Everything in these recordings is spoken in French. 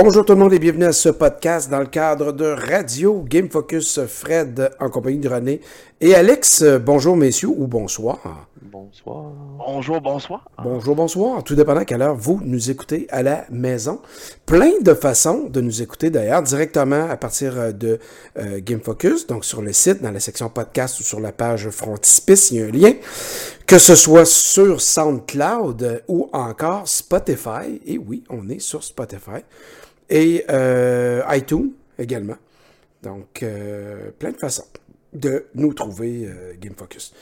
Bonjour tout le monde et bienvenue à ce podcast dans le cadre de Radio Game Focus Fred en compagnie de René et Alex. Bonjour messieurs ou bonsoir. Bonsoir. Bonjour, bonsoir. Bonjour, bonsoir. Tout dépendant à quelle heure vous nous écoutez à la maison. Plein de façons de nous écouter d'ailleurs, directement à partir de euh, Game Focus, donc sur le site, dans la section podcast ou sur la page Frontispice, il y a un lien. Que ce soit sur SoundCloud ou encore Spotify. Et oui, on est sur Spotify. Et euh, iTunes également. Donc, euh, plein de façons de nous trouver euh, Game Focus.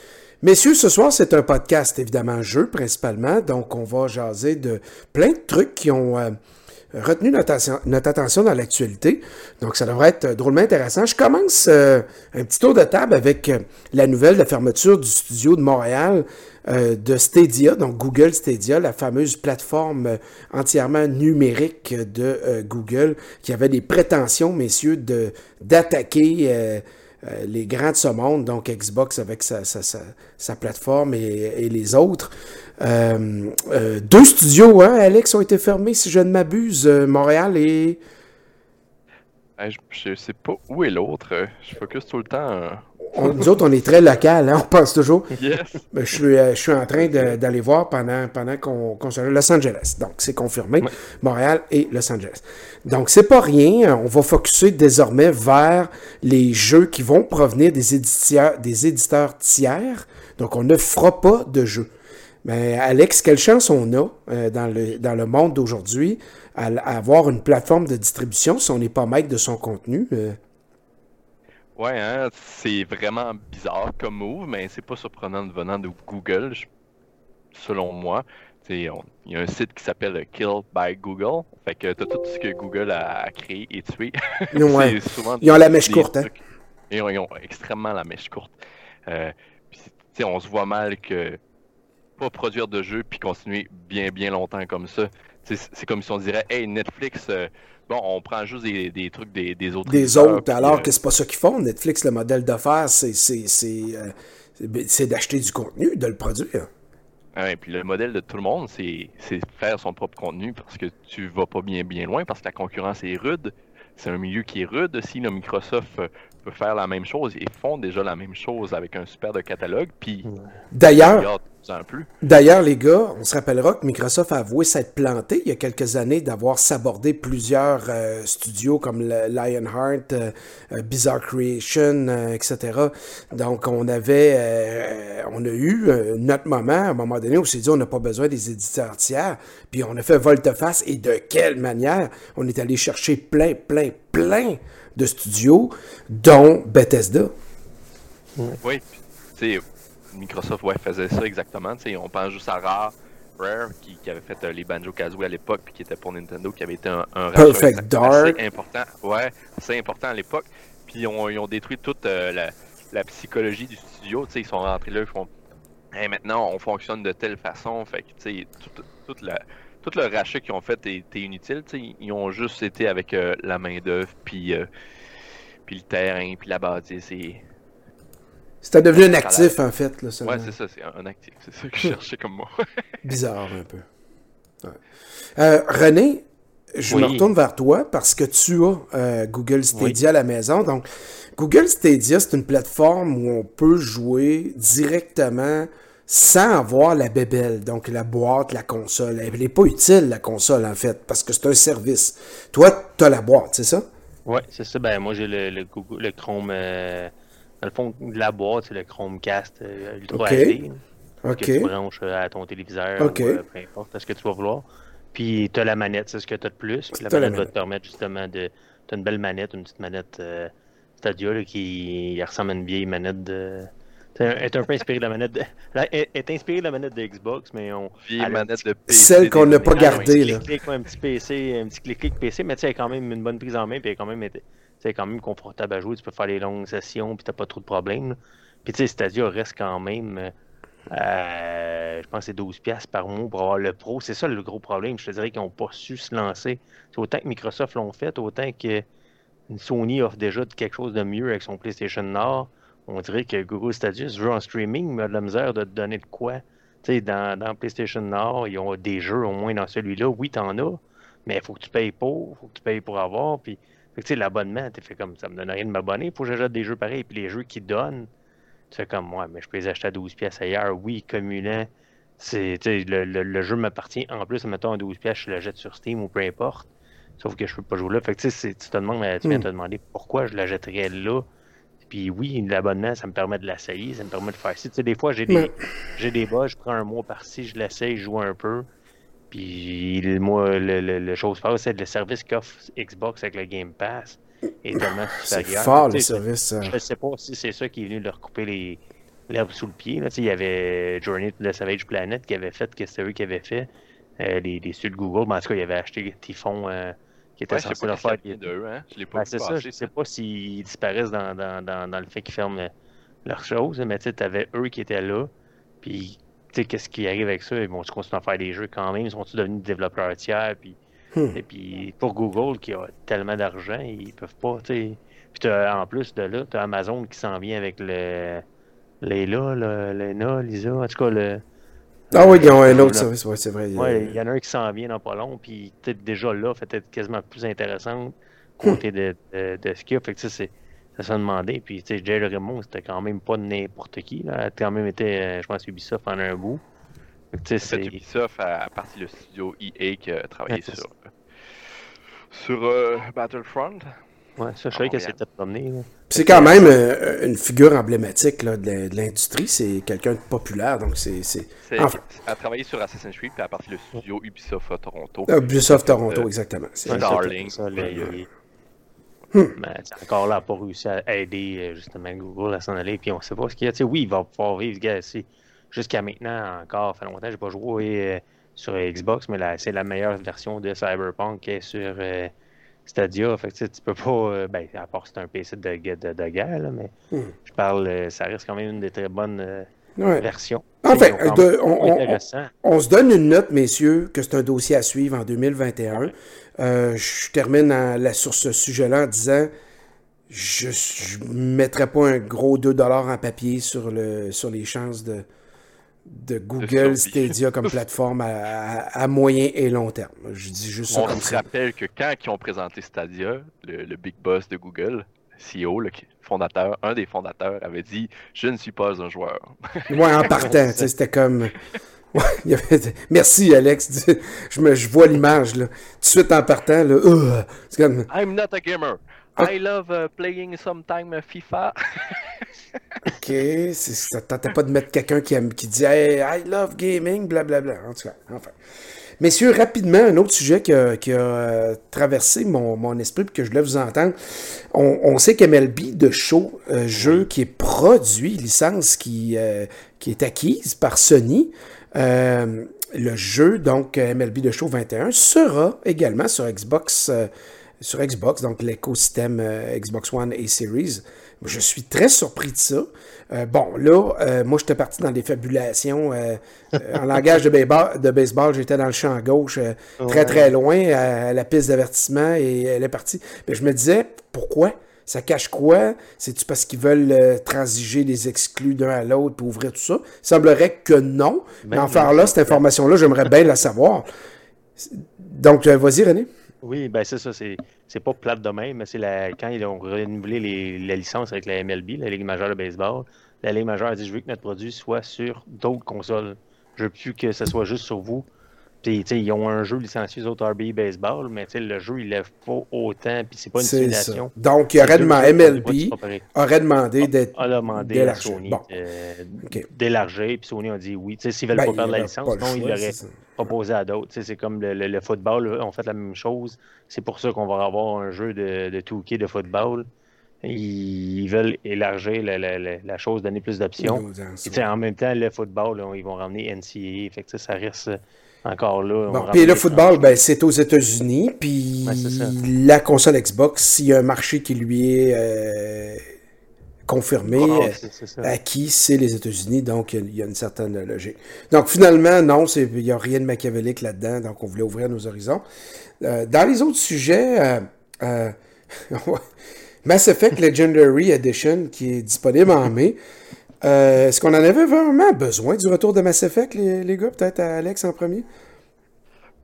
Messieurs, ce soir, c'est un podcast, évidemment, jeu principalement. Donc, on va jaser de plein de trucs qui ont retenu notre, attention- notre attention dans l'actualité. Donc, ça devrait être drôlement intéressant. Je commence un petit tour de table avec la nouvelle de fermeture du studio de Montréal euh, de Stadia, donc Google Stadia, la fameuse plateforme euh, entièrement numérique de euh, Google, qui avait des prétentions, messieurs, de d'attaquer les grands de ce monde, donc Xbox avec sa, plateforme et, les autres. Deux studios, hein, Alex, ont été fermés, si je ne m'abuse, Montréal et... Je, je sais pas où est l'autre. Je focus tout le temps. On- nous autres, on est très local, hein, on pense toujours. Yes. Ben, je, suis, euh, je suis en train d'aller voir pendant, pendant qu'on qu'on se Los Angeles. Donc, c'est confirmé. Montréal et Los Angeles. Donc, c'est pas rien. On va focuser désormais vers les jeux qui vont provenir des éditeurs, des éditeurs tiers. Donc, on ne fera pas de jeux. Mais Alex, quelle chance on a euh, dans, le, dans le monde d'aujourd'hui à, à avoir une plateforme de distribution si on n'est pas maître de son contenu. euh? Ouais, hein, c'est vraiment bizarre comme move, mais c'est pas surprenant de venant de Google, selon moi. Il y a un site qui s'appelle Kill by Google. Fait que t'as tout ce que Google a, créé et tué. Ouais. C'est souvent Ils ont la mèche courte, hein. Ils ont, ils ont extrêmement la mèche courte. Euh, on se voit mal que pas produire de jeux puis continuer bien bien longtemps comme ça. C'est comme si on dirait, hey Netflix, euh, bon, on prend juste des, des trucs des, des autres. des autres, puis, alors euh, que c'est pas ça qu'ils font. Netflix, le modèle d'affaires, c'est euh, c'est- d'acheter du contenu, de le produire. Ouais, puis le modèle de tout le monde, c'est faire son propre contenu parce que tu vas pas bien bien loin parce que la concurrence est rude. C'est un milieu qui est rude. Si le Microsoft euh, peut faire la même chose, ils font déjà la même chose avec un super de catalogue, puis D'ailleurs. D'ailleurs, les gars, on se rappellera que Microsoft a avoué s'être planté il y a quelques années d'avoir sabordé plusieurs euh, studios comme le Lionheart, euh, euh, Bizarre Creation, euh, etc. Donc, on avait, euh, on a eu euh, notre moment, à un moment donné, où on s'est dit on n'a pas besoin des éditeurs tiers, puis on a fait volte-face, et de quelle manière? On est allé chercher plein, plein, plein de studios, dont Bethesda. Oui, puis, tu sais, Microsoft ouais, faisait ça exactement. tu sais, on pense juste à Rare, Rare qui, qui avait fait euh, les Banjo Kazooie à l'époque, puis qui était pour Nintendo, qui avait été un, un Perfect Dark. assez important. Ouais, assez important à l'époque. Puis ils ont, ils ont détruit toute euh, la, la psychologie du studio. tu sais, Ils sont rentrés là, ils font Hey, maintenant on fonctionne de telle façon. Fait que tu sais, tout, tout, la- tout le rachat qu'ils ont fait était inutile. tu sais, Ils ont juste été avec euh, la main-d'œuvre, puis, euh, puis le terrain, puis la bâtisse. Et... C'était devenu un actif, en fait. Là, seulement. Ouais, c'est ça, c'est un, un actif. C'est ça que je cherchais comme mot. Bizarre un peu. Ouais. Euh, René, je me retourne vers toi parce que tu as euh, Google Stadia à la maison. Donc, Google Stadia, c'est une plateforme où on peut jouer directement sans avoir la bébelle, donc la boîte, la console. Elle n'est pas utile, la console, en fait, parce que c'est un service. Toi, tu as la boîte, c'est ça? Ouais, c'est ça. Ben, moi, j'ai le, le, Google- le Chrome. euh, dans le fond, de la boîte, c'est le Chromecast euh, Ultra Ok. HD. OK. Que tu branches euh, à ton téléviseur ou euh, peu importe ce que tu vas vouloir. Puis, tu as la manette, c'est ce que tu as de plus. Puis, la manette va te permettre justement de. Tu as une belle manette, une petite manette Stadia là, qui ressemble à une vieille manette de. Elle est un peu inspirée de la manette de. Est- de la manette de Xbox, mais on. Vieille manette de PC. Celle qu'on n'a pas gardée. 80. là. Un petit clic, ouais, un petit PC, un petit clic-clic PC, mais tu sais, elle a quand même une bonne prise en main, puis elle est quand même, quand même confortable à jouer. Tu peux faire les longues sessions, puis t'as pas trop de problèmes. Puis tu sais, Stadia reste quand même, euh, euh, je pense que c'est 12$ piastres par mois pour avoir le Pro. C'est ça le gros problème. Je te dirais qu'ils n'ont pas su se lancer. C'est autant que Microsoft l'ont fait, autant que Sony offre déjà quelque chose de mieux avec son PlayStation Nord. On dirait que Google Stadia veut en streaming, mais a de la misère de te donner de quoi. Tu sais, dans, dans PlayStation Nord, ils ont des jeux au moins dans celui-là. Oui, t'en as, Mais il faut que tu payes pour, il faut que tu payes pour avoir. Puis, tu sais, l'abonnement, tu fait comme ça me donne rien de m'abonner. Il faut que j'achète des jeux pareils. Puis les jeux qui donnent, tu fais comme moi, mais je peux les acheter à 12 pièces ailleurs. Oui, communant. C'est, le, le, le, jeu m'appartient en plus, mettons à 12 pièces, je le jette sur Steam ou peu importe. Sauf que je peux pas jouer là. Fait que tu te demandes, tu viens hmm. te demander pourquoi je la jetterais là. Puis oui, l'abonnement, ça me permet de l'essayer, ça me permet de faire ça. Tu sais, des fois, j'ai des, j'ai des bas, je prends un mois par-ci, je l'essaye, je joue un peu. Puis moi, le, le, le chose passe, c'est le service qu'offre Xbox avec le Game Pass est tellement C'est fort, le service. Je ne sais pas si c'est ça qui est venu leur couper les l'herbe sous le pied. Là. Il y avait Journey to the Savage Planet qui avait fait, que c'était eux qui avaient fait. Euh, les, les de Google, mais en tout cas, ils avaient acheté Typhon euh, qui était censé leur faire. De hein? Je l'ai pas ben, C'est ça, je sais pas s'ils disparaissent dans, dans, dans, dans, le fait qu'ils ferment leurs choses, mais tu avais eux qui étaient là. Puis, tu sais, qu'est-ce qui arrive avec ça? Ils vont continuer à faire des jeux quand même? Ils sont-ils devenus développeurs tiers? Puis, hmm. Et puis, pour Google, qui a tellement d'argent, ils peuvent pas, tu sais. Puis, en plus de là, tu as Amazon qui s'en vient avec le. Leila, le, Lena, Lisa, en tout cas, le. Ah oui, ils ont un autre service, c'est vrai. Oui, il y en a un qui s'en vient dans pas long, puis peut-être déjà là, fait être quasiment plus intéressant côté de, de, de, ce qu'il y a. Fait que ça, c'est ça se demandé. Puis, tu sais, Jay Raymond, c'était quand même pas n'importe qui. Là. Elle a quand même été, euh, je pense, Ubisoft pendant un bout. C'est Ubisoft à partir du studio EA qui a travaillé sur, sur euh, Battlefront. Ouais, ça, je savais qu'elle s'était promenée. C'est quand même euh, une figure emblématique là, de, l'industrie. C'est quelqu'un de populaire. Donc c'est. Enfin... Elle a travaillé sur Assassin's Creed puis à partir du studio Ubisoft à Toronto. Ah, Ubisoft Toronto, euh, exactement. C'est Darling. Ça, hmm. Mais encore là, elle n'a pas réussi à aider euh, justement Google à s'en aller. Puis on ne sait pas ce qu'il y a. sais, oui, il va pouvoir vivre. Jusqu'à maintenant, encore, ça fait longtemps que je n'ai pas joué sur Xbox, mais c'est la meilleure version de Cyberpunk qui est sur. Stadia. Fait que, tu peux pas. Euh, ben, à part c'est un PC de, de, de guerre, là, mais hmm. je parle, euh, ça reste quand même une des très bonnes euh, versions. Enfin, de, on, on, se donne une note, messieurs, que c'est un dossier à suivre en 2021. je termine la, sur ce sujet-là en disant je ne mettrai pas un gros 2$ en papier sur, le, sur les chances de, de Google Stadia comme plateforme à, moyen et long terme. Je dis juste ça On se rappelle que quand ils ont présenté Stadia, le, big boss de Google, CEO, le fondateur, un des fondateurs, avait dit Je ne suis pas un joueur. ouais, en partant, c'était comme. Merci Alex, je, me, je vois l'image là. Tout de suite en partant, là, uh, comme... I'm not a gamer. I love uh, playing sometime FIFA. ok, ça tentait pas de mettre quelqu'un qui, qui dit hey, I love gaming, blablabla. En tout cas, enfin. Messieurs, rapidement, un autre sujet qui a, euh, traversé mon, esprit et que je voulais vous entendre. On, sait qu'MLB de show, euh, jeu qui est produit, licence qui, euh, qui est acquise par Sony, le jeu, donc MLB de show 21, sera également sur Xbox sur Xbox, donc l'écosystème euh, Xbox One et Series. Je suis très surpris de ça. Euh, bon, là, euh, moi, j'étais parti dans des fabulations. en langage de baseball, de baseball j'étais dans le champ gauche, très, très loin, à, la piste d'avertissement, et elle est partie. Mais je me disais, pourquoi? Ça cache quoi? C'est-tu parce qu'ils veulent transiger les exclus d'un à l'autre pour ouvrir tout ça? Il semblerait que non. Ben, mais enfin là, cette information-là, j'aimerais bien la savoir. Donc, vas-y, René. Oui, ben c'est ça, c'est pas plate de mais c'est la, quand ils ont renouvelé les, la licence avec la MLB, la Ligue majeure de baseball, la Ligue majeure a dit Je veux que notre produit soit sur d'autres consoles. Je veux plus que ce soit juste sur vous. Ils ont un jeu licencié aux autres RB Baseball, mais le jeu, il lève pas autant, puis c'est pas une simulation. Donc, il aurait demandé, MLB aurait demandé d'être. A demandé à Sony d'élargir, puis Sony a dit oui. S'ils veulent ben, pas perdre la licence, sinon, ils l'auraient proposé à d'autres. C'est comme le, football, on fait la même chose. C'est pour ça qu'on va avoir un jeu de, de 2 de football. Ils veulent élargir la, la, la chose, donner plus d'options. En même temps, le football, ils vont ramener NCAA. Fait que ça reste encore là. Bon, puis le football, ben, c'est aux États-Unis. Puis la console Xbox, s'il y a un marché qui lui est euh, confirmé, à qui c'est les États-Unis. Donc, il y, a une certaine logique. Donc, finalement, non, il n'y a rien de machiavélique là-dedans. Donc, on voulait ouvrir nos horizons. Euh, dans les autres sujets, euh, Mass Effect Legendary Edition, qui est disponible en mai. Euh, est-ce qu'on en avait vraiment besoin du retour de Mass Effect, les, les gars? Peut-être à Alex en premier?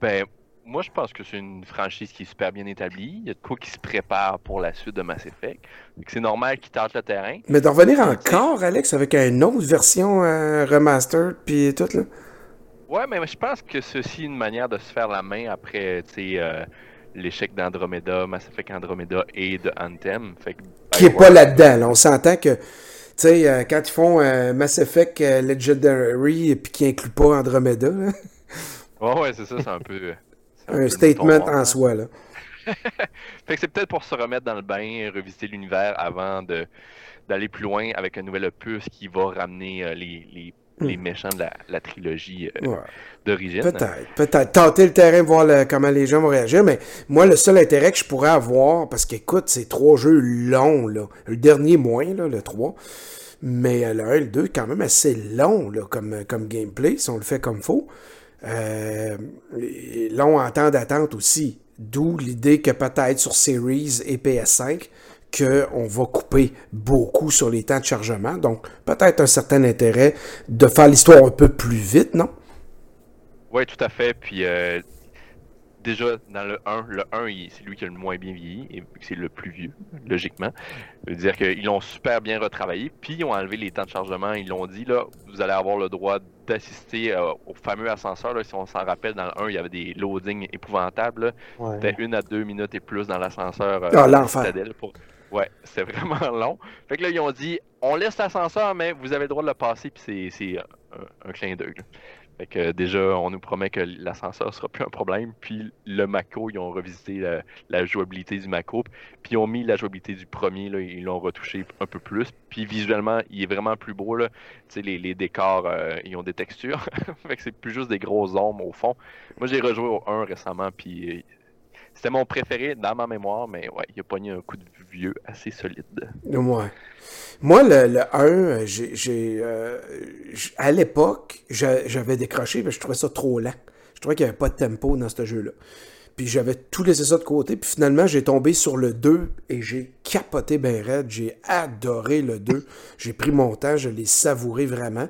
Ben, moi, je pense que c'est une franchise qui est super bien établie. Il y a de quoi qui se prépare pour la suite de Mass Effect. C'est normal qu'ils tâchent le terrain. Mais de revenir encore, Alex, avec une autre version euh, remastered, puis tout, là. Ouais, mais je pense que c'est aussi une manière de se faire la main après, tu sais, euh, l'échec d'Andromeda, Mass Effect Andromeda et de Anthem. Fait qui est pas là-dedans. On s'entend que, tu sais, euh, quand ils font Mass Effect Legendary, puis qui inclut pas Andromeda, là. Ouais, ouais, c'est ça, c'est un peu un, statement en soi, là. fait que c'est peut-être pour se remettre dans le bain, revisiter l'univers avant de d'aller plus loin avec un nouvel opus qui va ramener euh, les, les. Les, méchants de la, la trilogie euh, d'origine. Peut-être, peut-être. Tenter le terrain, voir comment les gens vont réagir, mais moi, le seul intérêt que je pourrais avoir, parce qu'écoute, c'est trois jeux longs, là. Le dernier moins, là, le 3. Mais euh, le 1 et le 2, quand même assez long, là, comme, comme gameplay, si on le fait comme faut. Euh, long en temps d'attente aussi. D'où l'idée que peut-être sur Series et PS5, qu'on va couper beaucoup sur les temps de chargement. Donc, peut-être un certain intérêt de faire l'histoire un peu plus vite, non? Oui, tout à fait. Puis, euh, déjà, dans le 1, le 1, c'est lui qui a le moins bien vieilli et c'est le plus vieux, logiquement. Ça veut dire qu'ils l'ont super bien retravaillé, puis ils ont enlevé les temps de chargement. Ils l'ont dit, là, vous allez avoir le droit d'assister euh, au fameux ascenseur. Là, si on s'en rappelle, dans le 1, il y avait des loadings épouvantables. C'était une à deux minutes et plus dans l'ascenseur. Euh, ah, l'enfer! Ouais, c'est vraiment long. Fait que là, ils ont dit, on laisse l'ascenseur, mais vous avez le droit de le passer, puis c'est un, un clin d'œil. Fait que déjà, on nous promet que l'ascenseur sera plus un problème. Puis le Mako, ils ont revisité la, jouabilité du Mako. Puis ils ont mis la jouabilité du premier, là, ils l'ont retouché un peu plus. Puis visuellement, il est vraiment plus beau. Là. Les, les décors, euh, ils ont des textures. fait que c'est plus juste des grosses ombres au fond. Moi, j'ai rejoué au 1 récemment, puis euh, c'était mon préféré dans ma mémoire, mais ouais, il a pogné un coup de vieux assez solide. Ouais. Moi, le, 1, j'ai, euh, à l'époque, j'avais décroché, mais je trouvais ça trop lent. Je trouvais qu'il n'y avait pas de tempo dans ce jeu-là. Puis j'avais tout laissé ça de côté. Puis finalement, j'ai tombé sur le 2 et j'ai capoté ben raide. J'ai adoré le 2. j'ai pris mon temps, je l'ai savouré vraiment.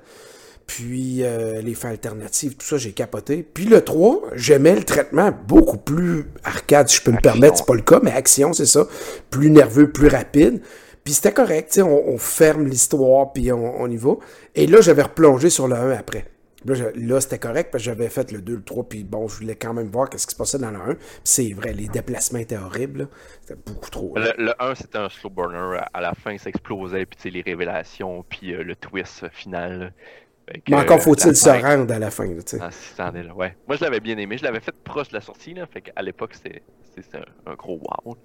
Puis euh, les fins alternatives, tout ça, j'ai capoté. Puis le 3, j'aimais le traitement beaucoup plus arcade, si je peux me permettre. C'est pas le cas, mais action, c'est ça. Plus nerveux, plus rapide. Puis c'était correct, on, on ferme l'histoire, puis on, y va. Et là, j'avais replongé sur le 1 après. Là, c'était correct parce que j'avais fait le 2, le 3, puis bon, je voulais quand même voir ce qui se passait dans le 1. C'est vrai, les déplacements étaient horribles. C'était beaucoup trop. Le, 1, c'était un slow burner. À la fin, ça explosait, puis les révélations, puis euh, le twist final. Mais encore faut-il se rendre à la fin. Ah, là, ouais. Moi, je l'avais bien aimé. Je l'avais fait proche de la sortie. Là, fait qu'à l'époque, c'était un, gros wow.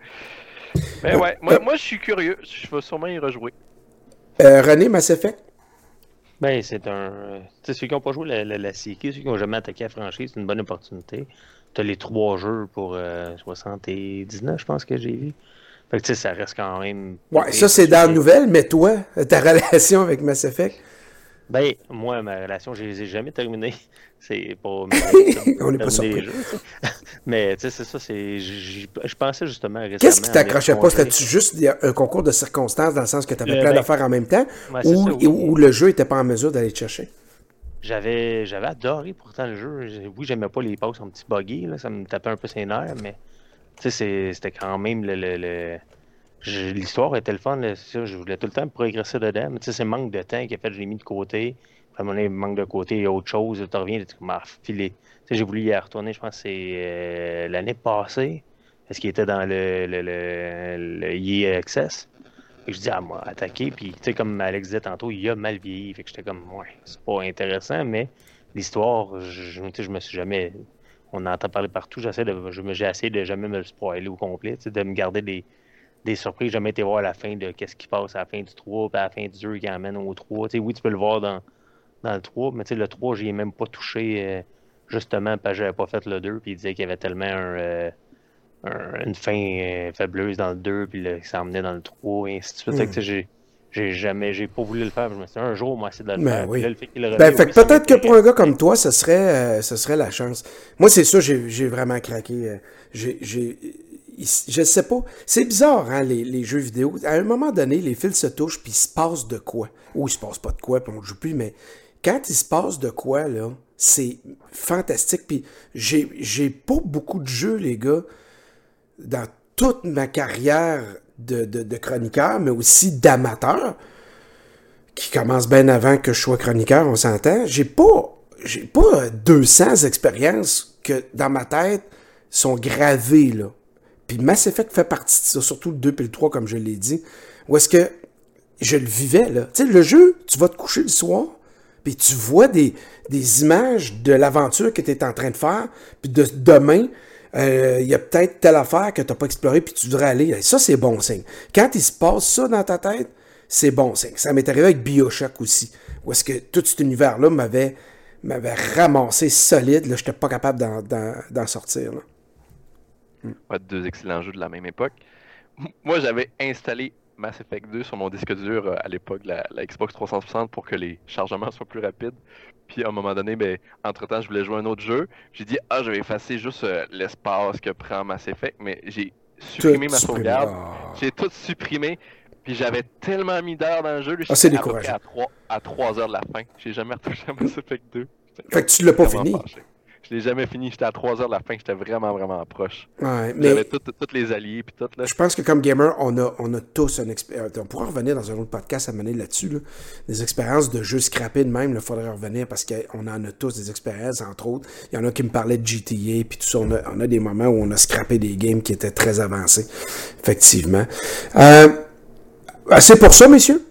Mais ouais, moi, moi je suis curieux. Je vais sûrement y rejouer. Euh, René, Mass Effect? Ben, c'est un. Tu sais, ceux qui n'ont pas joué la, la, ceux qui n'ont jamais attaqué la franchise, c'est une bonne opportunité. Tu as les trois jeux pour 79, euh, je pense que j'ai vu. Fait que tu sais, ça reste quand même. Ouais, ça, c'est dans la nouvelle, mais toi, ta relation avec Mass Effect? Ben, moi, ma relation, je les ai jamais terminées. C'est pas. On n'est pas surpris. Mais, tu sais, c'est ça. c'est Je pensais justement récemment. Qu'est-ce qui t'accrochait pas? C'était-tu juste un concours de circonstances dans le sens que tu avais plein ben, d'affaires en même temps? ou, ou, le jeu était pas en mesure d'aller te chercher? J'avais j'avais adoré pourtant le jeu. Oui, j'aimais pas les pauses un petit buggy. Là, ça me tapait un peu ses nerfs, mais tu sais, c'était quand même le... le L'histoire était le fun, je voulais tout le temps progresser dedans, mais c'est manque de temps qui a fait que je l'ai mis de côté. À un moment donné, manque de côté, il y a autre chose, tu reviens, tu m'as filé. J'ai voulu y retourner, je pense que c'est euh, l'année passée, parce qu'il était dans le, le, le, le EA. Et je dis, ah, moi, attaquer, puis tu sais, comme Alex disait tantôt, il a mal vieilli, fait que j'étais comme, ouais, c'est pas intéressant, mais l'histoire, je, je me suis jamais. On entend parler partout, j'essaie de, j'ai essayé de jamais me le spoiler au complet, de me garder des des surprises. J'ai jamais été voir à la fin de qu'est-ce qui passe à la fin du 3 puis à la fin du 2 qui amène au 3. oui, tu peux le voir dans, dans le 3, mais le 3, j'y ai même pas touché euh, justement parce que j'avais pas fait le 2 puis il disait qu'il y avait tellement euh, une fin euh, fabuleuse dans le 2 puis ça emmenait dans le 3 et ainsi de suite. Hmm. j'ai j'ai jamais, j'ai pas voulu le faire. Je me suis dit, un jour, moi, c'est de le ben faire. Ben, fait peut-être que pour un gars comme toi, ce serait, ce serait la chance. Moi, c'est ça, j'ai vraiment craqué. j'ai je sais pas. C'est bizarre, hein, les, jeux vidéo. À un moment donné, les fils se touchent, puis il se passe de quoi? Ou il se passe pas de quoi, puis on joue plus, mais quand il se passe de quoi, là, C'est fantastique. Puis j'ai, pas beaucoup de jeux, les gars, dans toute ma carrière de, de, chroniqueur, mais aussi d'amateur, qui commence bien avant que je sois chroniqueur, on s'entend. J'ai pas, j'ai pas 200 expériences que dans ma tête sont gravées, là. Puis Mass Effect fait partie de ça, surtout le 2 et le 3, comme je l'ai dit. Où est-ce que je le vivais, là. Tu sais, le jeu, tu vas te coucher le soir, puis tu vois des, des images de l'aventure que tu es en train de faire, puis de demain, euh, il y a peut-être telle affaire que tu n'as pas explorée, puis tu voudrais aller. Ça, c'est bon signe. Quand il se passe ça dans ta tête, c'est bon signe. Ça m'est arrivé avec Bioshock aussi, où est-ce que tout cet univers-là m'avait, m'avait ramassé solide. Là, je n'étais pas capable d'en, sortir. Là. Deux excellents jeux de la même époque. Moi, j'avais installé Mass Effect 2 sur mon disque dur euh, à l'époque, la, la, Xbox 360, pour que les chargements soient plus rapides. Puis à un moment donné, ben, entre-temps, je voulais jouer un autre jeu. J'ai dit, ah, je vais effacer juste euh, l'espace que prend Mass Effect, mais j'ai supprimé ma sauvegarde. Ah. J'ai tout supprimé. Puis j'avais tellement mis d'heures dans le jeu. Ah, c'est décourageant. À 3, à 3 heures de la fin. J'ai jamais retouché à Mass Effect 2. Fait que tu l'as pas fini. Je l'ai jamais fini. J'étais à 3 heures de la fin. J'étais vraiment, vraiment proche. Ouais, mais... J'avais tous les alliés. Puis tout, là. Je pense que comme gamer, on a, on a tous une expérience. On pourra revenir dans un autre podcast à mener là-dessus. Là. Des expériences de jeux scrappés de même. Il faudrait revenir parce qu'on en a tous des expériences, entre autres. Il y en a qui me parlaient de GTA. Puis tout ça. On a, on a des moments où on a scrappé des games qui étaient très avancés. Effectivement. Euh, c'est pour ça, messieurs?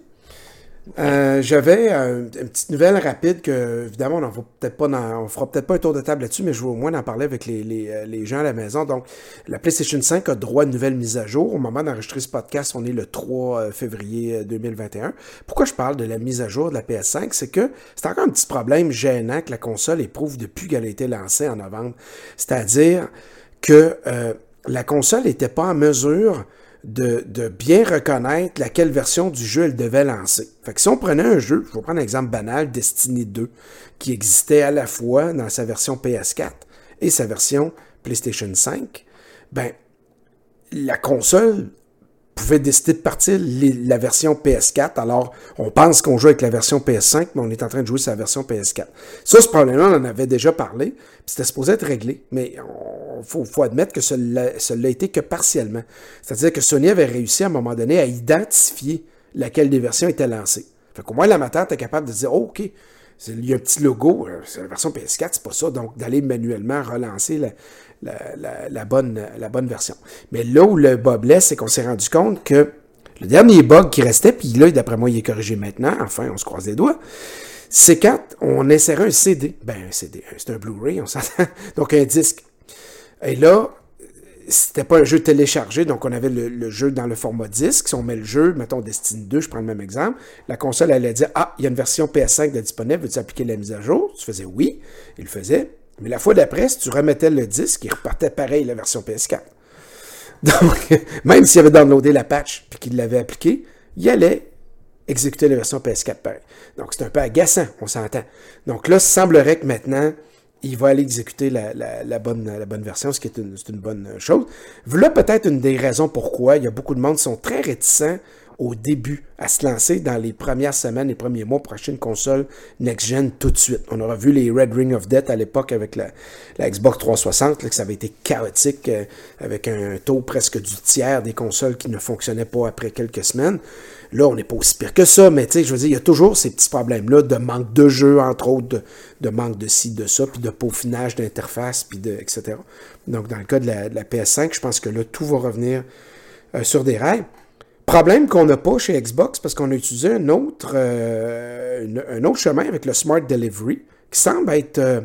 Euh, j'avais une petite nouvelle rapide que, évidemment, on ne peut-être pas on fera peut-être pas un tour de table là-dessus, mais je veux au moins en parler avec les, les, euh, les, gens à la maison. Donc, la PlayStation 5 a droit à une nouvelle mise à jour. Au moment d'enregistrer ce podcast, on est le 3 euh, février 2021. Pourquoi je parle de la mise à jour de la PS5? C'est que c'est encore un petit problème gênant que la console éprouve depuis qu'elle a été lancée en novembre. C'est-à-dire que la console n'était pas en mesure de, bien reconnaître laquelle version du jeu elle devait lancer. Fait que si on prenait un jeu, je vais prendre un exemple banal, Destiny 2, qui existait à la fois dans sa version PS4 et sa version PlayStation 5, ben, la console pouvait décider de partir la version PS4. Alors, on pense qu'on joue avec la version PS5, mais on est en train de jouer la version PS4. Ça, ce problème-là, on en avait déjà parlé, puis c'était supposé être réglé, mais il faut, admettre que cela l'a été que partiellement. C'est-à-dire que Sony avait réussi à un moment donné à identifier laquelle des versions était lancée. Fait qu'au moins, l'amateur était capable de dire, oh, OK, il y a un petit logo, euh, c'est la version PS4, c'est pas ça, donc d'aller manuellement relancer la, la, bonne, la bonne version. Mais là où le bas blesse, c'est qu'on s'est rendu compte que le dernier bug qui restait, puis là, d'après moi, il est corrigé maintenant, enfin, on se croise les doigts, c'est quand on insérait un CD. Ben, un CD, c'est un Blu-ray, on s'entend. Donc, un disque. Et là, c'était pas un jeu téléchargé, donc on avait le, jeu dans le format disque. Si on met le jeu, mettons Destiny 2, je prends le même exemple, la console allait dire Ah, il y a une version PS5 de disponible, veux-tu appliquer la mise à jour? Tu faisais oui, il le faisait. Mais la fois d'après, si tu remettais le disque, il repartait pareil la version PS4. Donc, même s'il avait downloadé la patch et qu'il l'avait appliqué, il allait exécuter la version PS4 pareil. Donc, c'est un peu agaçant, on s'entend. Donc là, il semblerait que maintenant, il va aller exécuter la, bonne, version, ce qui est une, une bonne chose. Voilà peut-être une des raisons pourquoi il y a beaucoup de monde qui sont très réticents au début à se lancer dans les premières semaines, les premiers mois une console next-gen tout de suite. On aura vu les Red Ring of Death à l'époque avec la, Xbox 360, que ça avait été chaotique euh, avec un taux presque du tiers des consoles qui ne fonctionnaient pas après quelques semaines. Là, on n'est pas aussi pire que ça, mais tu sais, je veux dire, il y a toujours ces petits problèmes-là de manque de jeu, entre autres, de, manque de ci, de ça, puis de peaufinage d'interface, puis de, etc. Donc, dans le cas de la, PS5, je pense que là, tout va revenir euh, sur des rails. Problème qu'on n'a pas chez Xbox parce qu'on a utilisé un autre, euh, un autre chemin avec le Smart Delivery qui semble être euh,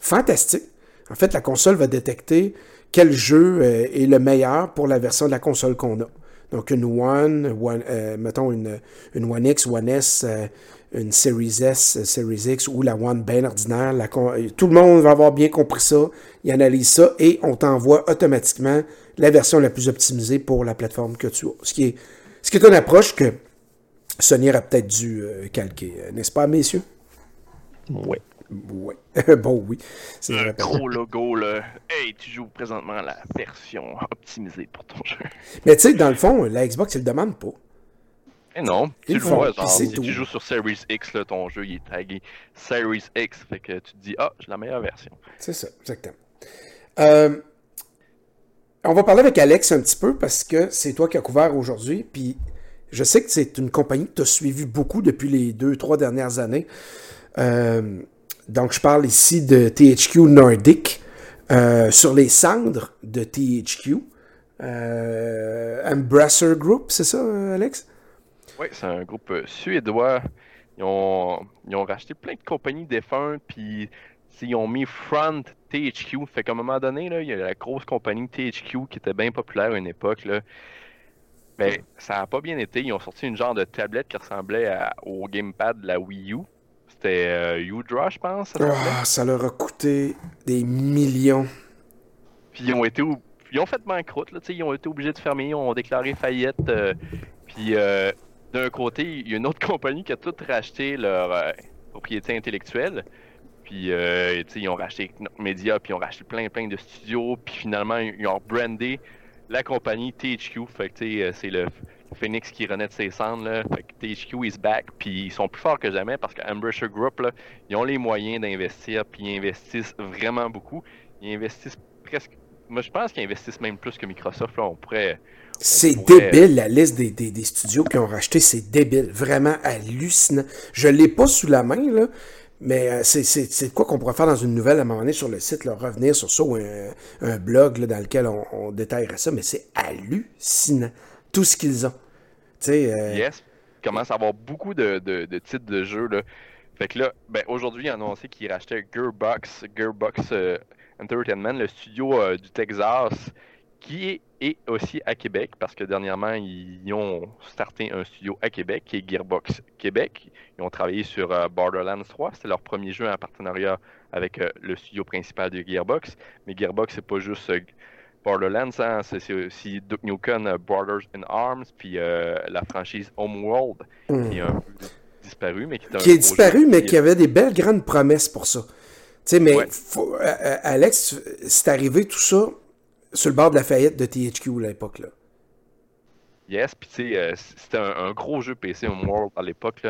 fantastique. En fait, la console va détecter quel jeu euh, est le meilleur pour la version de la console qu'on a. Donc une One, mettons une, une, One X, One S, une Series S, Series X ou la One bien ordinaire. tout le monde va avoir bien compris ça, il analyse ça et on t'envoie automatiquement la version la plus optimisée pour la plateforme que tu as. Ce qui est ce qui est une approche que Sony aurait peut-être dû euh, calquer, euh, n'est-ce pas, messieurs? Oui. Oui. bon, oui. C'est un gros logo, là. Hey, tu joues présentement la version optimisée pour ton jeu. Mais tu sais, dans le fond, la Xbox, elle ne demande pas. Et non, tu le vois, genre, si tout. tu joues sur Series X, là, ton jeu il est tagué Series X, fait que tu te dis, ah, j'ai la meilleure version. C'est ça, exactement. Euh, on va parler avec Alex un petit peu parce que c'est toi qui as couvert aujourd'hui. Puis je sais que c'est une compagnie que tu as suivi beaucoup depuis les deux, trois dernières années. Euh, donc je parle ici de THQ Nordic euh, sur les cendres de THQ. Euh, Embracer Group, c'est ça, Alex? Oui, c'est un groupe euh, suédois. Ils ont, ils ont racheté plein de compagnies défuntes, puis ils ont mis Front THQ. Fait qu'à un moment donné, là, il y a la grosse compagnie THQ qui était bien populaire à une époque. Là. Mais ça n'a pas bien été. Ils ont sorti une genre de tablette qui ressemblait à- au gamepad de la Wii U. C'était euh, U-Draw, je pense. ça. Ah, ça leur a coûté des millions. Puis ils ont été ils ont fait banqueroute, là, ils ont été obligés de fermer, ils ont déclaré faillite. euh, puis euh, d'un côté, il y a une autre compagnie qui a tout racheté leur euh, propriété intellectuelle. Puis euh, tu sais, ils ont racheté Média, puis ils ont racheté plein plein de studios, puis finalement ils ont brandé la compagnie THQ. Fait que tu sais, euh, c'est le Phoenix qui renaît de ses cendres là. Fait que THQ is back, puis ils sont plus forts que jamais parce que Group là, ils ont les moyens d'investir, puis ils investissent vraiment beaucoup. Ils investissent presque moi, je pense qu'ils investissent même plus que Microsoft. Là. On pourrait. C'est pourrait- débile, la liste des, des- des studios qui ont racheté, c'est débile, vraiment hallucinant. Je l'ai pas sous la main, là, mais euh, c'est quoi qu'on pourrait faire dans une nouvelle à un moment donné sur le site, revenir sur ça ou un, blog là, dans lequel on, on détaillerait ça, mais c'est hallucinant, tout ce qu'ils ont. Euh, Yes. Ils commencent à avoir beaucoup de, de- titres de jeux. Fait que là, ben, aujourd'hui, ils ont annoncé qu'ils rachetaient Gearbox, Gearbox euh, Entertainment, le studio du Texas, qui est, aussi à Québec, parce que dernièrement, ils ont starté un studio à Québec, qui est Gearbox Québec. Ils ont travaillé sur euh, Borderlands 3, c'était leur premier jeu en partenariat avec euh, le studio principal de Gearbox. Mais Gearbox, c'est pas juste euh, Borderlands, hein, c'est aussi Duke Nukem, Borders in Arms, puis euh, la franchise Homeworld, hum. qui est un peu disparu, mais qui est un qui est disparu, mais qui avait des belles grandes promesses pour ça. Tu sais, mais Ouais. faut- euh, Alex, c'est arrivé tout ça sur le bord de la faillite de THQ à l'époque, là. Yes, puis tu sais, euh, c'était un, un gros jeu PC Homeworld à l'époque,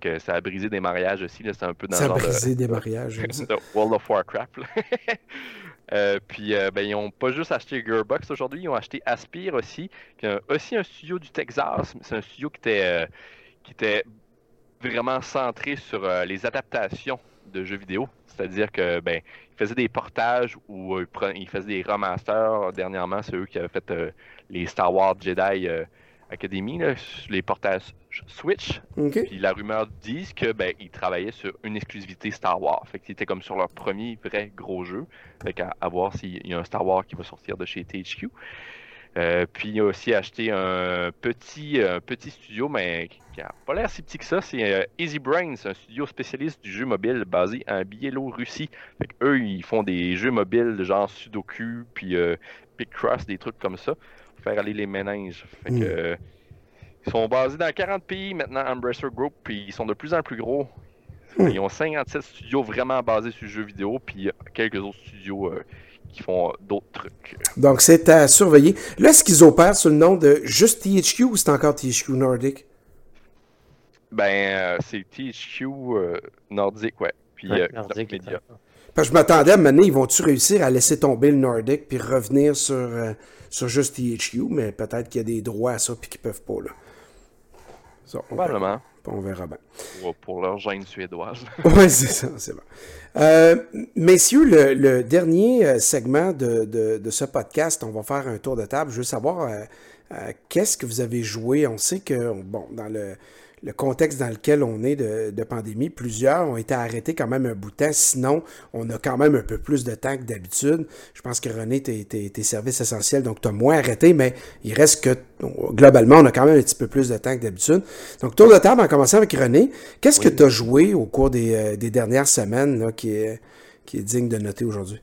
que ça a brisé des mariages aussi, là. C'était un peu dans Ça a de- brisé des mariages. de World of Warcraft. Euh, puis euh, ben, ils ont pas juste acheté Gearbox aujourd'hui, ils ont acheté Aspire aussi, qui est un- aussi un studio du Texas. C'est un studio qui était, qui était vraiment centré sur les adaptations de jeux vidéo. C'est-à-dire que ben, ils faisaient des portages ou euh, ils faisaient des remasters. Dernièrement, c'est eux qui avaient fait euh, les Star Wars Jedi euh, Academy, là, les portages Switch. Puis la rumeur dit que ben ils travaillaient sur une exclusivité Star Wars. Fait qu'ils étaient comme sur leur premier vrai gros jeu. Fait qu'à à voir s'il y a un Star Wars qui va sortir de chez THQ. Euh, puis il a aussi acheté un petit, un petit studio, mais qui a pas l'air si petit que ça. C'est euh, Easy Brains, un studio spécialiste du jeu mobile basé en Biélorussie. Fait eux, ils font des jeux mobiles de genre Sudoku, puis euh, Picross, des trucs comme ça, pour faire aller les méninges. Fait que, Mm. euh, ils sont basés dans 40 pays maintenant, Embracer Group, puis ils sont de plus en plus gros. Hmm. Ils ont 57 studios vraiment basés sur le jeu vidéo, puis quelques autres studios euh, qui font euh, d'autres trucs. Donc, c'est à surveiller. Là, est-ce qu'ils opèrent sous le nom de juste THQ ou c'est encore THQ Nordic? Ben, euh, c'est THQ euh, Nordique, ouais. Puis Ouais, euh, Cloud Media. Parce que je m'attendais à un moment donné, ils vont-tu réussir à laisser tomber le Nordic puis revenir sur, euh, sur juste THQ, mais peut-être qu'il y a des droits à ça puis qu'ils peuvent pas, là. Probablement, on verra bien. pour, pour leur gêne suédoise. Oui, c'est ça, c'est bon. Euh, messieurs, le, le dernier euh, segment de, de, de ce podcast, on va faire un tour de table. Je veux savoir euh, euh, qu'est-ce que vous avez joué? On sait que, bon, dans le, le contexte dans lequel on est de, de pandémie, plusieurs ont été arrêtés quand même un bout de temps. Sinon, on a quand même un peu plus de temps que d'habitude. Je pense que René, t'es, t'es, t'es service essentiel, donc tu as moins arrêté, mais il reste que, globalement, on a quand même un petit peu plus de temps que d'habitude. Donc, tour de table, en commençant avec René. Qu'est-ce que tu as joué au cours des, euh, des dernières semaines là, qui, est, qui est digne de noter aujourd'hui?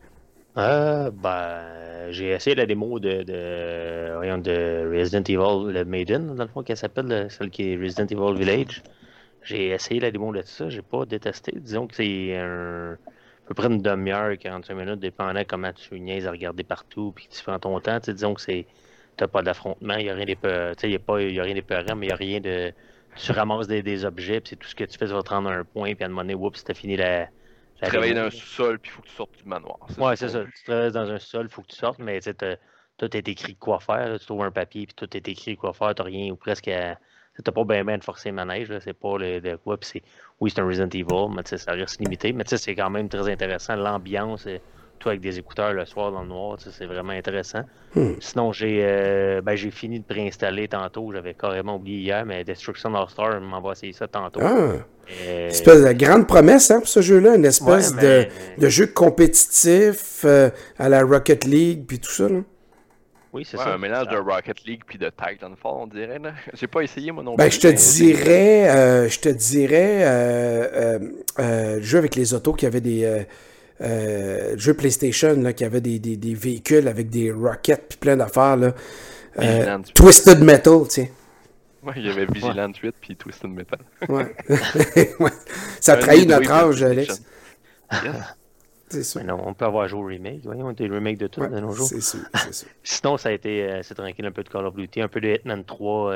Euh, ben, j'ai essayé la démo de, de, de Resident Evil, le Maiden, dans le fond, qu'elle s'appelle, le- celle qui est Resident Evil Village. J'ai essayé la démo de ça, j'ai pas détesté. Disons que c'est un, à peu près une demi-heure, 45 minutes, dépendant comment tu niaises à regarder partout, puis tu prends ton temps. Tu disons que c'est, t'as pas d'affrontement, il y a rien d'épeurant, tu mais il y a rien de, tu ramasses des, des objets, puis tout ce que tu fais, ça va te rendre un point, puis à un moment donné, oups, t'as fini la. Tu travailles dans un sous-sol, puis il faut que tu sortes du manoir. Ouais, c'est ça. Tu travailles dans un sous-sol, il faut que tu sortes, mais tu tout est écrit quoi faire. Là. Tu trouves un papier, puis tout est écrit quoi faire. Tu rien ou presque à. T'as pas bien bien de forcer manège, c'est pas le, de quoi. Puis oui, c'est un Resident Evil, mais ça reste limité. Mais c'est quand même très intéressant. L'ambiance, toi avec des écouteurs le soir dans le noir, c'est vraiment intéressant. Hmm. Sinon, j'ai euh, ben, j'ai fini de préinstaller tantôt. J'avais carrément oublié hier, mais Destruction All Star m'envoie essayer ça tantôt. Ah. espèce de grande promesse hein, pour ce jeu-là, une espèce de, de, jeu compétitif euh, à la Rocket League puis tout ça. Là. Oui, c'est ça. Un mélange de Rocket League puis de Titanfall, on dirait. J'ai pas essayé moi non ben, Je te dirais, euh, je te dirais, euh, euh, jeu avec les autos qui avaient des euh, jeu PlayStation là, qui avait des, des, des, véhicules avec des rockets puis plein d'affaires. là. Euh, Twisted Metal, tiens. Ouais, il y avait Vigilant 8 puis Twisted Metal. ouais. ouais. Ça trahit notre âge, Alex. C'est sûr. non, on peut avoir joué au remake. Voyons, des remakes de tout de nos jours. C'est sûr, c'est sûr. Sinon, ça a été euh, c'est tranquille un peu de Call of Duty, un peu de Hitman 3.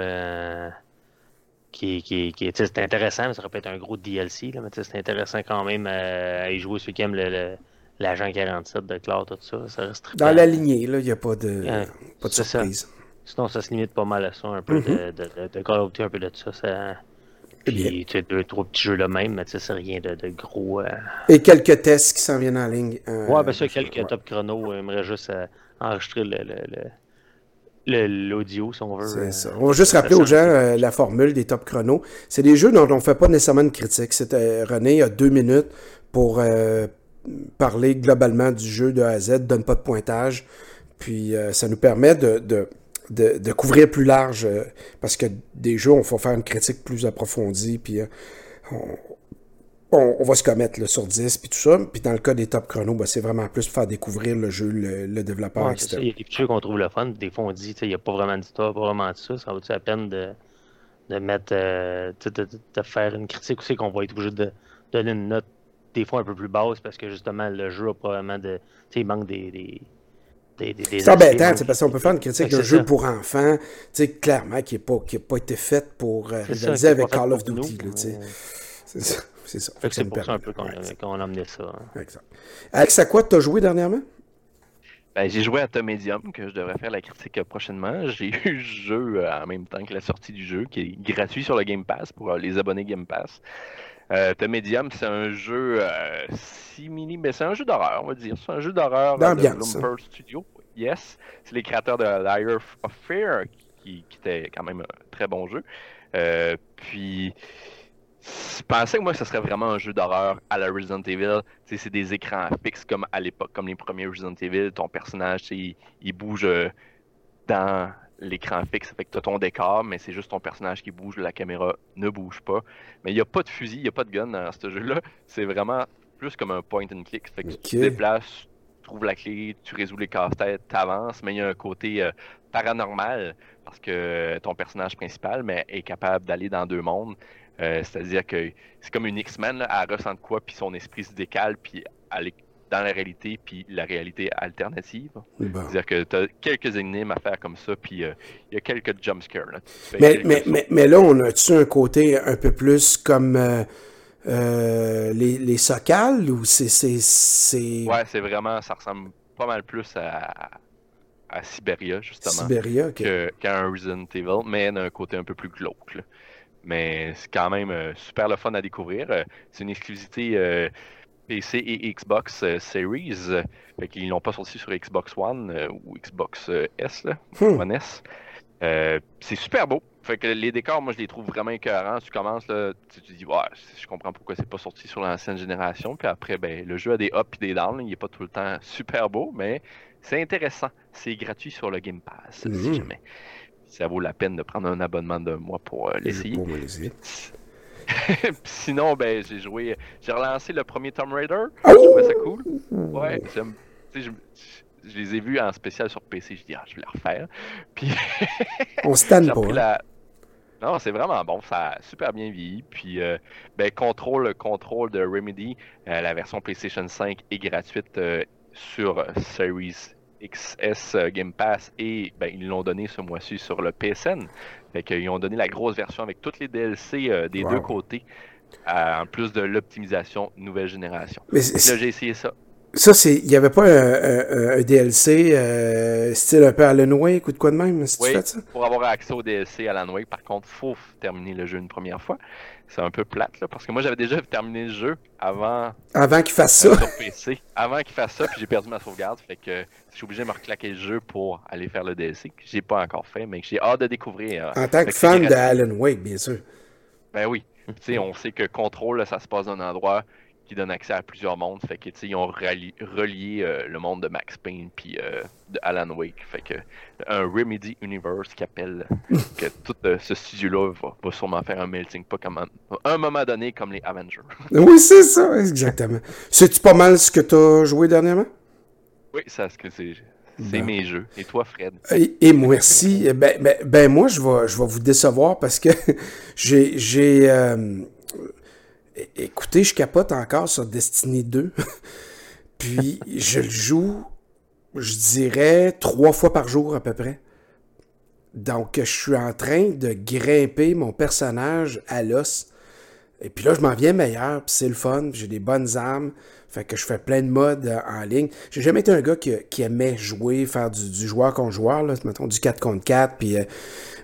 Qui, qui, qui c'est intéressant, mais ça aurait pu être un gros DLC, là, mais c'est intéressant quand même euh, à y jouer ceux qui aiment le, l'agent 47 de Cloud, tout ça. ça reste Dans la lignée, il n'y a pas de, pas de surprise. Sinon, ça se limite pas mal à ça, un peu de, mm-hmm. de, de, Call of Duty, un peu de ça. ça... Puis, tu as deux, trois petits jeux là même, mais c'est rien de, de gros. Euh... Et quelques tests qui s'en viennent en ligne. Euh, ouais, ben ça, quelques top chrono. J'aimerais juste euh, enregistrer le, le, le l'audio, si on veut. C'est euh, ça. On va juste rappeler aux gens euh, la formule des top chronos. C'est des jeux dont on ne fait pas nécessairement une critique. C'était René a deux minutes pour euh, parler globalement du jeu de A à Z, donne pas de pointage. Puis ça nous permet de, de, de, de couvrir plus large parce que des jeux, on faut faire une critique plus approfondie. Puis on, on, va se commettre le sur 10 puis tout ça. Puis dans le cas des top chrono, ben, c'est vraiment plus pour faire découvrir le jeu, le, développeur, ouais, Il y a des petits jeux qu'on trouve le fun. Des fois, on dit, il n'y a pas vraiment d'histoire, pas vraiment de ça. Ça vaut la peine de, de mettre, euh, de, de, faire une critique aussi qu'on va être obligé de donner une note des fois un peu plus basse parce que justement, le jeu a probablement de. Tu sais, il manque des, des c'est embêtant, parce qu'on peut faire une critique d'un jeu pour enfants, clairement, qui n'a pas, pas été fait pour euh, rivaliser avec Call of Duty. C'est ça. C'est ça. c'est pour ça un peu qu'on a amené ça. Hein. Exact. Alex, à quoi tu as joué dernièrement? Ben, j'ai joué à Tom Medium, que je devrais faire la critique prochainement. J'ai eu le jeu euh, en même temps que la sortie du jeu, qui est gratuit sur le Game Pass pour euh, les abonnés Game Pass. Euh, The Medium, c'est un jeu euh, simili, mais c'est un jeu d'horreur, on va dire. C'est un jeu d'horreur de Bloomberg Studio. Yes. C'est les créateurs de Liar of Fear, qui, qui, était quand même un très bon jeu. puis je pensais que moi, ce serait vraiment un jeu d'horreur à la Resident Evil. C'est des écrans fixes comme à l'époque, comme les premiers Resident Evil. Ton personnage, il, il bouge euh, dans l'écran fixe. Ça fait que tu as ton décor, mais c'est juste ton personnage qui bouge. La caméra ne bouge pas. Mais il n'y a pas de fusil, il n'y a pas de gun dans ce jeu-là. C'est vraiment plus comme un point and click. Fait que tu te déplaces, tu trouves la clé, tu résous les casse-têtes, tu avances, mais il y a un côté euh, paranormal parce que ton personnage principal mais, est capable d'aller dans deux mondes. Euh, c'est-à-dire que c'est comme une X-Men, elle ressent quoi, puis son esprit se décale, puis elle est dans la réalité, puis la réalité alternative. C'est-à-dire que tu as quelques énigmes à faire comme ça, puis euh, il y a quelques jumpscares. Mais, mais, mais, mais, là, on a-tu un côté un peu plus comme euh, les, les socales, ou c'est... Ouais, c'est vraiment... Ça ressemble pas mal plus à, à Siberia, justement. Siberia, Qu'à un Resident Evil, mais d'un côté un peu plus glauque. Mais c'est quand même euh, super le fun à découvrir. Euh, c'est une exclusivité euh, PC et Xbox Series. Fait qu'ils l'ont pas sorti sur Xbox One ou Xbox S, là, hmm. One S. c'est super beau. Fait que les décors, moi, je les trouve vraiment écœurants. Tu commences, là, tu, te dis, ouais, je comprends pourquoi c'est pas sorti sur l'ancienne génération. Puis après, ben, le jeu a des ups et des downs. Il est pas tout le temps super beau, mais c'est intéressant. C'est gratuit sur le Game Pass, si hmm. jamais ça vaut la peine de prendre un abonnement d'un mois pour euh, l'essayer. Sinon, ben, j'ai joué. J'ai relancé le premier Tomb Raider. Oh! Je trouvais ça cool. Ouais, je, je, les ai vus en spécial sur PC. Je dis, ah, je vais les refaire. Puis. On stand. Hein. La... Non, c'est vraiment bon. Ça a super bien vieilli. Puis, euh, ben, contrôle, le contrôle de Remedy, euh, la version PlayStation 5 est gratuite sur Series XS Game Pass et ben, ils l'ont donné ce mois-ci sur le PSN. Fait qu'ils ont donné la grosse version avec toutes les DLC des deux côtés, en plus de l'optimisation nouvelle génération. là, j'ai essayé ça. Ça, c'est. Il n'y avait pas un, DLC euh, style un peu Alan Wake ou de quoi de même, si oui, tu fais ça? Pour avoir accès au DLC Alan Wake, par contre, il faut terminer le jeu une première fois. C'est un peu plate, là, parce que moi, j'avais déjà terminé le jeu avant. Avant qu'il fasse ça. Sur PC. Avant qu'il fasse ça, puis j'ai perdu ma sauvegarde. Fait que je suis obligé de me reclaquer le jeu pour aller faire le DLC, que j'ai pas encore fait, mais que j'ai hâte de découvrir. Euh, en tant que fan de Alan Wake, bien sûr. Ben oui. Tu sais, on sait que Control, ça se passe dans un endroit qui donne accès à plusieurs mondes. Fait que, ils ont relié, euh, le monde de Max Payne puis euh, de Alan Wake. Fait que un Remedy Universe qui appelle que tout euh, ce studio-là va, sûrement faire un melting pot comme un, moment donné comme les Avengers. oui, c'est ça, exactement. C'est-tu pas mal ce que tu as joué dernièrement? Oui, ce que c'est. C'est mes jeux. Et toi, Fred? Et, moi aussi. Ben, ben, ben, moi, je vais, je vais vous décevoir parce que j'ai Écoutez, je capote encore sur Destiny 2. Puis je le joue, je dirais, trois fois par jour à peu près. Donc, je suis en train de grimper mon personnage à l'os. Et puis là, je m'en viens meilleur, puis c'est le fun, j'ai des bonnes armes. Fait que je fais plein de modes euh, en ligne. J'ai jamais été un gars qui, aimait jouer, faire du, joueur contre joueur, là, mettons du 4 contre 4, puis euh,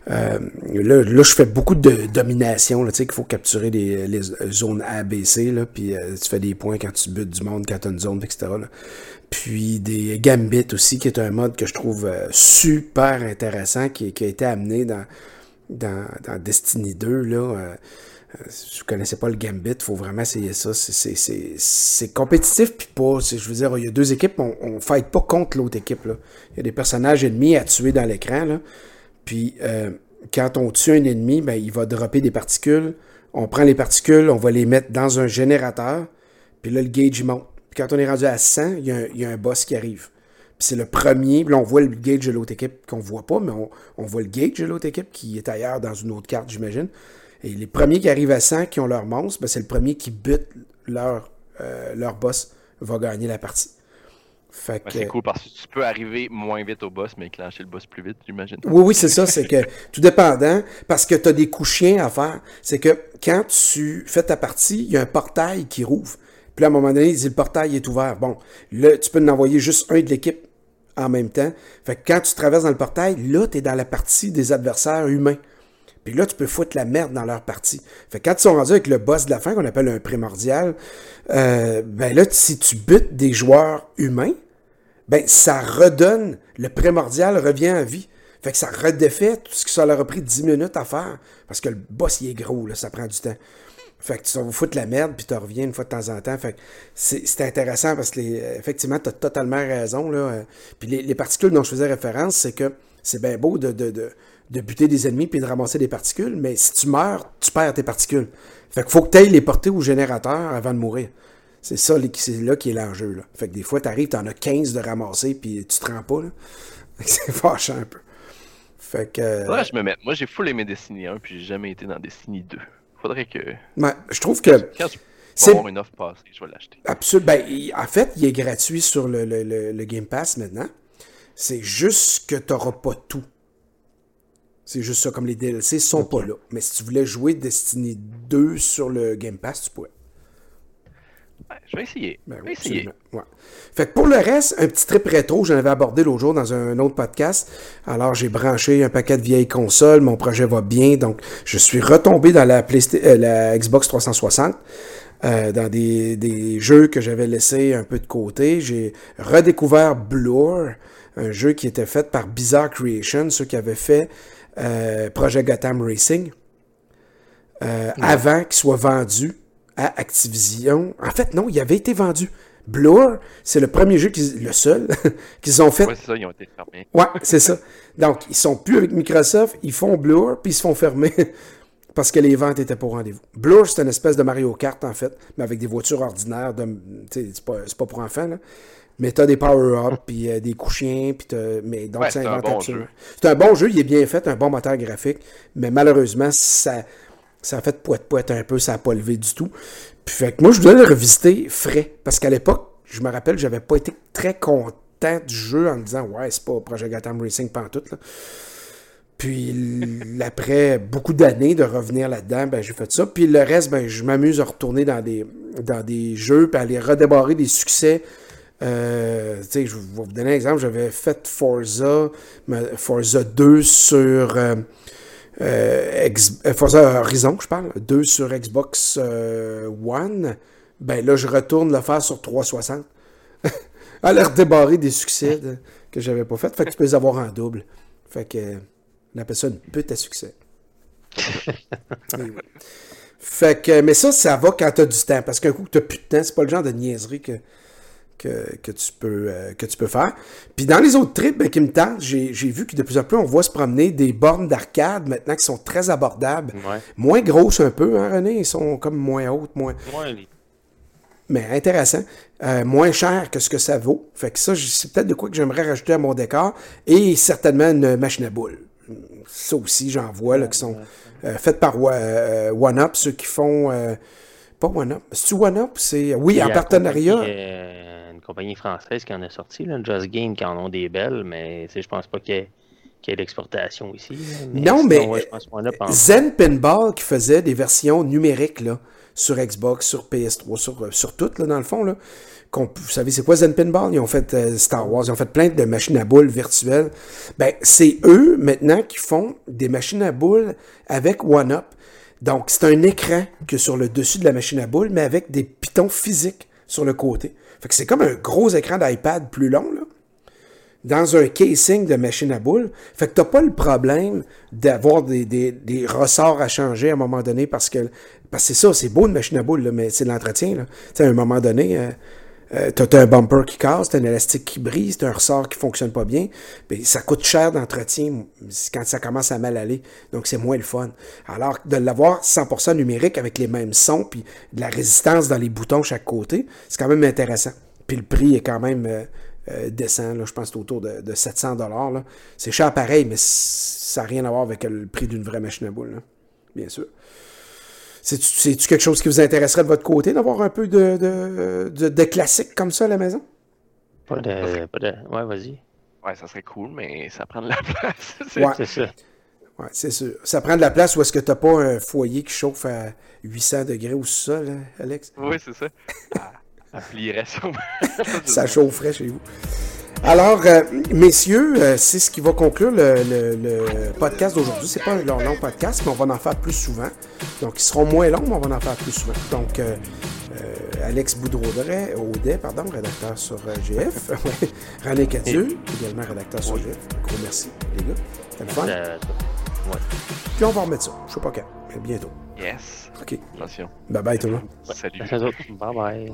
euh, là, là, je fais beaucoup de domination, tu sais, qu'il faut capturer les, zones A, B, C, puis tu fais des points quand tu butes du monde, quand tu as une zone, etc. Puis des Gambit aussi, qui est un mode que je trouve super intéressant, qui, a été amené dans, dans, dans Destiny 2, là. Si vous connaissez pas le Gambit, faut vraiment essayer ça. C'est compétitif, puis pas. Je veux dire, il y a deux équipes, on ne fight pas contre l'autre équipe. Il y a des personnages ennemis à tuer dans l'écran. Puis euh, quand on tue un ennemi, ben, il va dropper des particules. On prend les particules, on va les mettre dans un générateur. Puis là, le gauge monte. Puis quand on est rendu à 100, il y a un, boss qui arrive. Puis c'est le premier. Puis là, on voit le gauge de l'autre équipe qu'on voit pas, mais on, voit le gauge de l'autre équipe qui est ailleurs dans une autre carte, j'imagine. Et les premiers qui arrivent à 100, qui ont leur monstre, ben, c'est le premier qui bute leur, euh, leur boss, va gagner la partie. C'est cool parce que tu peux arriver moins vite au boss, mais clencher le boss plus vite, j'imagine. Oui, oui, c'est ça. C'est que tout dépendant, parce que tu as des coups chiens à faire. C'est que quand tu fais ta partie, il y a un portail qui rouvre. Puis là, à un moment donné, il dit le portail est ouvert. Bon, là, tu peux en envoyer juste un de l'équipe en même temps. Fait que quand tu traverses dans le portail, là, tu es dans la partie des adversaires humains. Puis là, tu peux foutre la merde dans leur partie. Fait que quand ils sont rendus avec le boss de la fin, qu'on appelle un primordial, euh, ben là, si tu butes des joueurs humains, ben ça redonne, le primordial revient à vie. Fait que ça redéfait tout ce que ça leur a pris 10 minutes à faire. Parce que le boss, il est gros, là, ça prend du temps. Fait que tu vas foutre la merde, puis tu reviens une fois de temps en temps. Fait que c'est intéressant parce que, effectivement, tu as totalement raison. Là. Puis les, particules dont je faisais référence, c'est que c'est bien beau de, de, buter des ennemis puis de ramasser des particules, mais si tu meurs, tu perds tes particules. Fait qu'il faut que tu ailles les porter au générateur avant de mourir. C'est ça, c'est là qui est l'enjeu. Là. Fait que des fois, t'arrives, t'en as 15 de ramasser, puis tu te rends pas. Là. C'est fâchant un peu. Fait que. Euh, Faudrait que je me mette. Moi, j'ai full aimé Destiny 1, puis j'ai jamais été dans Destiny 2. Faudrait que. Je trouve que. Quand c'est avoir une offre passée, je vais l'acheter. Absolument. Ben, en fait, il est gratuit sur le, le, le, Game Pass maintenant. C'est juste que t'auras pas tout. C'est juste ça, comme les DLC sont pas là. Mais si tu voulais jouer Destiny 2 sur le Game Pass, tu pourrais je vais essayer. Ben je vais essayer. Fait que pour le reste, un petit trip rétro, j'en avais abordé l'autre jour dans un autre podcast. Alors, j'ai branché un paquet de vieilles consoles. Mon projet va bien. Donc, je suis retombé dans la, euh, la Xbox 360. Euh, dans des, des, jeux que j'avais laissés un peu de côté. J'ai redécouvert Blur, un jeu qui était fait par Bizarre Creation, ceux qui avaient fait euh, Project Gotham Racing, avant qu'il soit vendu à Activision. En fait, non, il avait été vendu. Blur, c'est le premier jeu, le seul, qu'ils ont fait. Ouais, c'est ça, ils ont été fermés. Ouais, c'est ça. Donc, ils sont plus avec Microsoft, ils font Blur, puis ils se font fermer parce que les ventes étaient pour rendez-vous. Blur, c'est une espèce de Mario Kart, en fait, mais avec des voitures ordinaires. De, c'est, pas, pour enfants, là. Mais t'as des power-ups, puis euh, des couchiens, puis mais donc c'est un bon jeu. C'est un bon jeu, il est bien fait, un bon moteur graphique, mais malheureusement, ça ça a fait poète-poète un peu, ça n'a pas levé du tout. Puis fait que moi, je voulais le revisiter frais. Parce qu'à l'époque, je me rappelle, j'avais pas été très content du jeu en me disant Ouais, c'est pas Project Gotham Racing pantoute. Là. Puis après beaucoup d'années de revenir là-dedans, ben j'ai fait ça. Puis le reste, ben je m'amuse à retourner dans des, dans des jeux, puis à aller redébarrer des succès. Euh, je vais vous donner un exemple. J'avais fait Forza, Forza 2 sur euh, euh, Forza Horizon, je parle, 2 sur Xbox One. Ben là, je retourne le faire sur 360. aller redébarrer des succès que j'avais pas fait. Fait que tu peux les avoir en double. Fait que on appelle ça une pute à succès. Fait que, mais ça, ça va quand tu as du temps. Parce qu'un coup que tu plus de temps, c'est pas le genre de niaiserie que, que, tu, peux, euh, que tu peux faire. Puis dans les autres trips ben, qui me tentent, j'ai, vu que de plus en plus, on voit se promener des bornes d'arcade maintenant qui sont très abordables. Moins grosses un peu, hein, René? Ils sont comme moins hautes, moins. Mais intéressant. Euh, moins cher que ce que ça vaut. Fait que ça, c'est peut-être de quoi que j'aimerais rajouter à mon décor. Et certainement une machine à boules ça aussi, j'en vois, là, qui sont euh, faites par euh, OneUp, ceux qui font. Euh, pas OneUp. C'est-tu OneUp c'est. Oui, en partenariat. une compagnie française qui en a sorti, là, Just Game, qui en ont des belles, mais je pense pas qu'il y ait l'exportation ici. non, mais Zen Pinball qui faisait des versions numériques là, sur Xbox, sur PS3, sur, sur toutes, là, dans le fond. Là vous savez, c'est quoi Zen Pinball? Ils ont fait euh, Star Wars, ils ont fait plein de machines à boules virtuelles. Ben, c'est eux, maintenant, qui font des machines à boules avec OneUp. Donc, c'est un écran que sur le dessus de la machine à boules, mais avec des pitons physiques sur le côté. Fait que c'est comme un gros écran d'iPad plus long, là, dans un casing de machine à boules. Fait que t'as pas le problème d'avoir des, des, ressorts à changer à un moment donné parce que, parce que c'est ça, c'est beau une machine à boules, mais c'est de l'entretien, là. Tu sais, à un moment donné, euh, euh, t'as un bumper qui casse, t'as un élastique qui brise, t'as un ressort qui fonctionne pas bien. Ben, ça coûte cher d'entretien quand ça commence à mal aller. Donc, c'est moins le fun. Alors, de l'avoir 100% numérique avec les mêmes sons, puis de la résistance dans les boutons chaque côté, c'est quand même intéressant. Puis le prix est quand même euh, euh, décent. Là, je pense que c'est autour de, 700 dollars. C'est cher pareil, mais ça n'a rien à voir avec le prix d'une vraie machine à boules. Bien sûr. C'est-tu quelque chose qui vous intéresserait de votre côté, d'avoir un peu de, de, de, classique comme ça à la maison? Pas de. Pas de... Ouais, vas-y. Ouais, ça serait cool, mais ça prend de la place. ouais. C'est. Ouais, c'est sûr. Ça prend de la place ou est-ce que t'as pas un foyer qui chauffe à 800 degrés ou ça, là, Alex? Oui, c'est ça. Ça plierait ça chaufferait chez vous. Alors, euh, messieurs, euh, c'est ce qui va conclure le, podcast d'aujourd'hui. C'est pas un long, podcast, mais on va en faire plus souvent. Donc, ils seront moins longs, mais on va en faire plus souvent. Donc, euh, Alex Boudreau-Audet, pardon, rédacteur sur GF. René Cadieux, également rédacteur sur GF. Gros merci, les gars. C'était le fun. Ouais. Puis on va remettre ça. Je sais pas quand, mais bientôt. Yes. OK. Attention. Bye bye tout le monde. Salut. Bye bye.